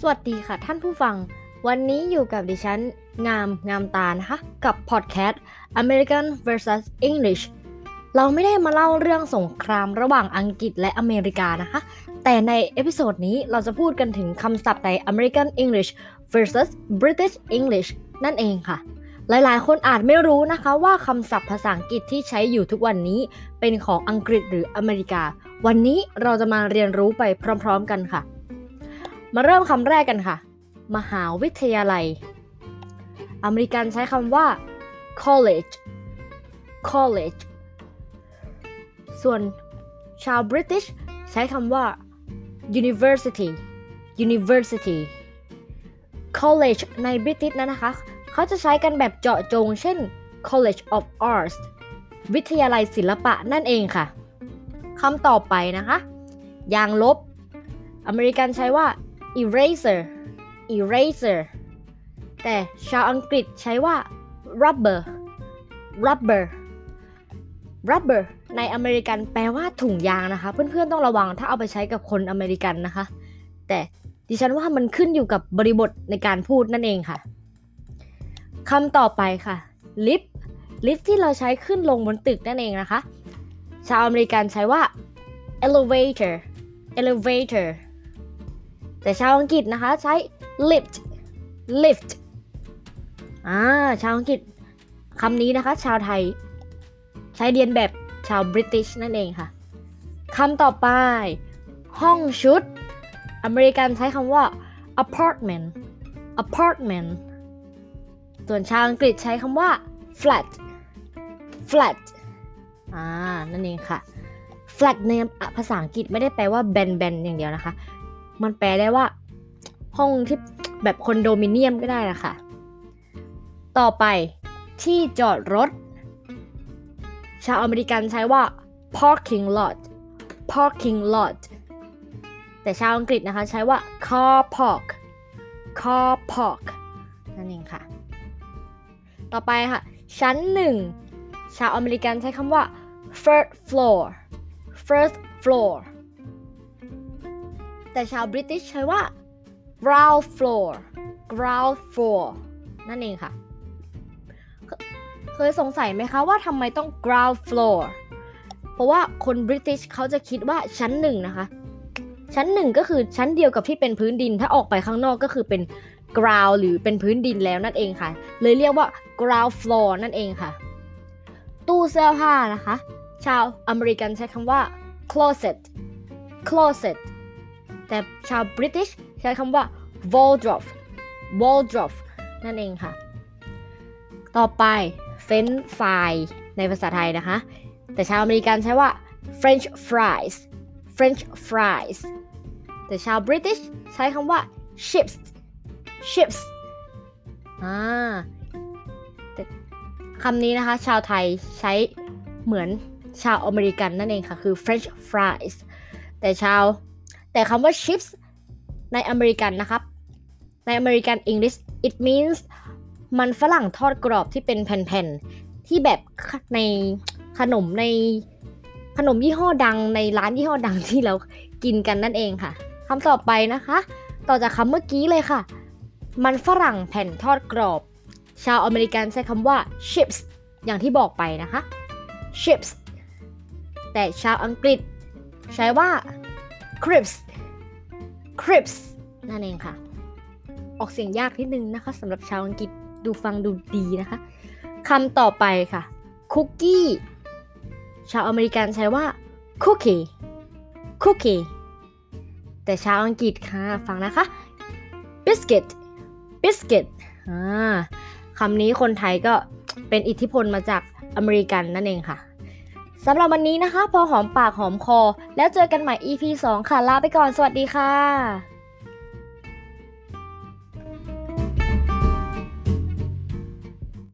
สวัสดีค่ะท่านผู้ฟัง วันนี้อยู่กับดิฉัน งามงามตานะคะ กับ podcast American vs English เราไม่ได้มาเล่าเรื่องสงครามระหว่างอังกฤษและอเมริกานะคะ แต่ใน episode นี้เราจะพูดกันถึงคำศัพท์ใน American English versus British English นั่นเองค่ะ หลายๆ คนอาจไม่รู้นะคะว่าคำศัพท์ภาษาอังกฤษที่ใช้อยู่ทุกวันนี้เป็นของอังกฤษหรืออเมริกา วันนี้เราจะมาเรียนรู้ไปพร้อม ๆ กันค่ะ มาเริ่มคำแรกกันค่ะ มหาวิทยาลัย อเมริกันใช้คำว่า college college ส่วนชาวบริ i ิชใช้คำว่า university university college ในบริ i ิชนั้นนะคะ เขาจะใช้กันแบบเจาะจง เช่น college of arts วิทยาลัยศิลปะนั่นเองค่ะคำต่อไปนะคะ ยางลบ อเมริกันใช้ว่า eraser eraser แต่ชาวอังกฤษใช้ว่า rubber rubber rubber ในอเมริกันแปลว่าถุงยางนะคะ เพื่อนๆต้องระวังถ้าเอาไปใช้กับคนอเมริกันนะคะ แต่ดิฉันว่ามันขึ้นอยู่กับบริบทในการพูดนั่นเองค่ะคำต่อไปค่ะ lift lift ที่เราใช้ขึ้นลงบนตึกนั่นเองนะคะ ชาวอเมริกันใช้ว่า elevator elevator แต่ชาวอังกฤษนะคะใช้ lift lift อ่าชาวอังกฤษคำนี้นะคะ ชาวไทย ใช้เรียนแบบชาวบริติชนั่นเองค่ะคำต่อไป ห้องชุด อเมริกันใช้คำว่า apartment apartment ส่วนชาวอังกฤษใช้คำว่า flat flat อ่า นั่นเองค่ะ flat ในภาษาอังกฤษไม่ได้แปลว่าแบนๆอย่างเดียวนะคะ มันแปลได้ว่า ห้องที่แบบคอนโดมิเนียมก็ได้ละคะต่อไปที่จอดรถ ชาวอเมริกันใช้ว่า parking lot parking lot แต่ชาวอังกฤษนะคะใช้ว่า car park car park นั่นเองค่ะ ต่อไปค่ะ ชั้นหนึ่งชาวอเมริกันใช้คำว่า first floor first floor แต่ชาวบริติชใช้ว่า ground floor ground floor นั่นเองค่ะ เคยสงสัยไหมคะว่าทำไมต้อง ground floor เพราะว่าคนบริติชเขาจะคิดว่าชั้นหนึ่งนะคะ ชั้นหนึ่งก็คือชั้นเดียวกับที่เป็นพื้นดิน ถ้าออกไปข้างนอกก็คือเป็น ground หรือเป็นพื้นดินแล้วนั่นเองค่ะ เลยเรียกว่า ground floor นั่นเองค่ะ ตู้เสื้อผ้านะคะ ชาวอเมริกันใช้คำว่า closet closet แต่ชาวบริติชใช้คำว่า wardrobe wardrobe นั่นเองค่ะ ต่อไป French fry ในภาษาไทยนะคะ แต่ชาวอเมริกันใช้ว่า French fries French fries แต่ชาวบริติชใช้คำว่า chips chips อ่าคำนี้นะคะ ชาวไทยใช้เหมือนชาวอเมริกันนั่นเองค่ะ คือ French fries แต่ชาว แต่คำว่า chips ในอเมริกันนะครับ ในอเมริกัน English it means มันฝรั่งทอดกรอบที่เป็นแผ่นๆ ที่แบบในขนมในขนมยี่ห้อดังในร้านยี่ห้อดังที่เรากินกันนั่นเองค่ะคำต่อไปนะคะ ต่อจากคำเมื่อกี้เลยค่ะ มันฝรั่งแผ่นทอดกรอบ ชาวอเมริกันใช้คำว่า chips อย่างที่บอกไปนะคะ chips แต่ชาวอังกฤษใช้ว่า crisps crisps นั่นเองค่ะ ออกเสียงยากนิดนึงนะคะสำหรับชาวอังกฤษดูฟังดูดีนะคะคำต่อไปค่ะคุกกี้ชาวอเมริกันใช้ว่า cookie cookie แต่ชาวอังกฤษค่ะฟังนะคะ biscuit biscuit อ่าคำนี้คนไทยก็เป็นอิทธิพลมาจากอเมริกันนั่นเองค่ะ สำหรับวันนี้นะคะ พอหอมปากหอมคอ แล้วเจอกันใหม่ EP 2 ค่ะ ลาไปก่อน สวัสดีค่ะ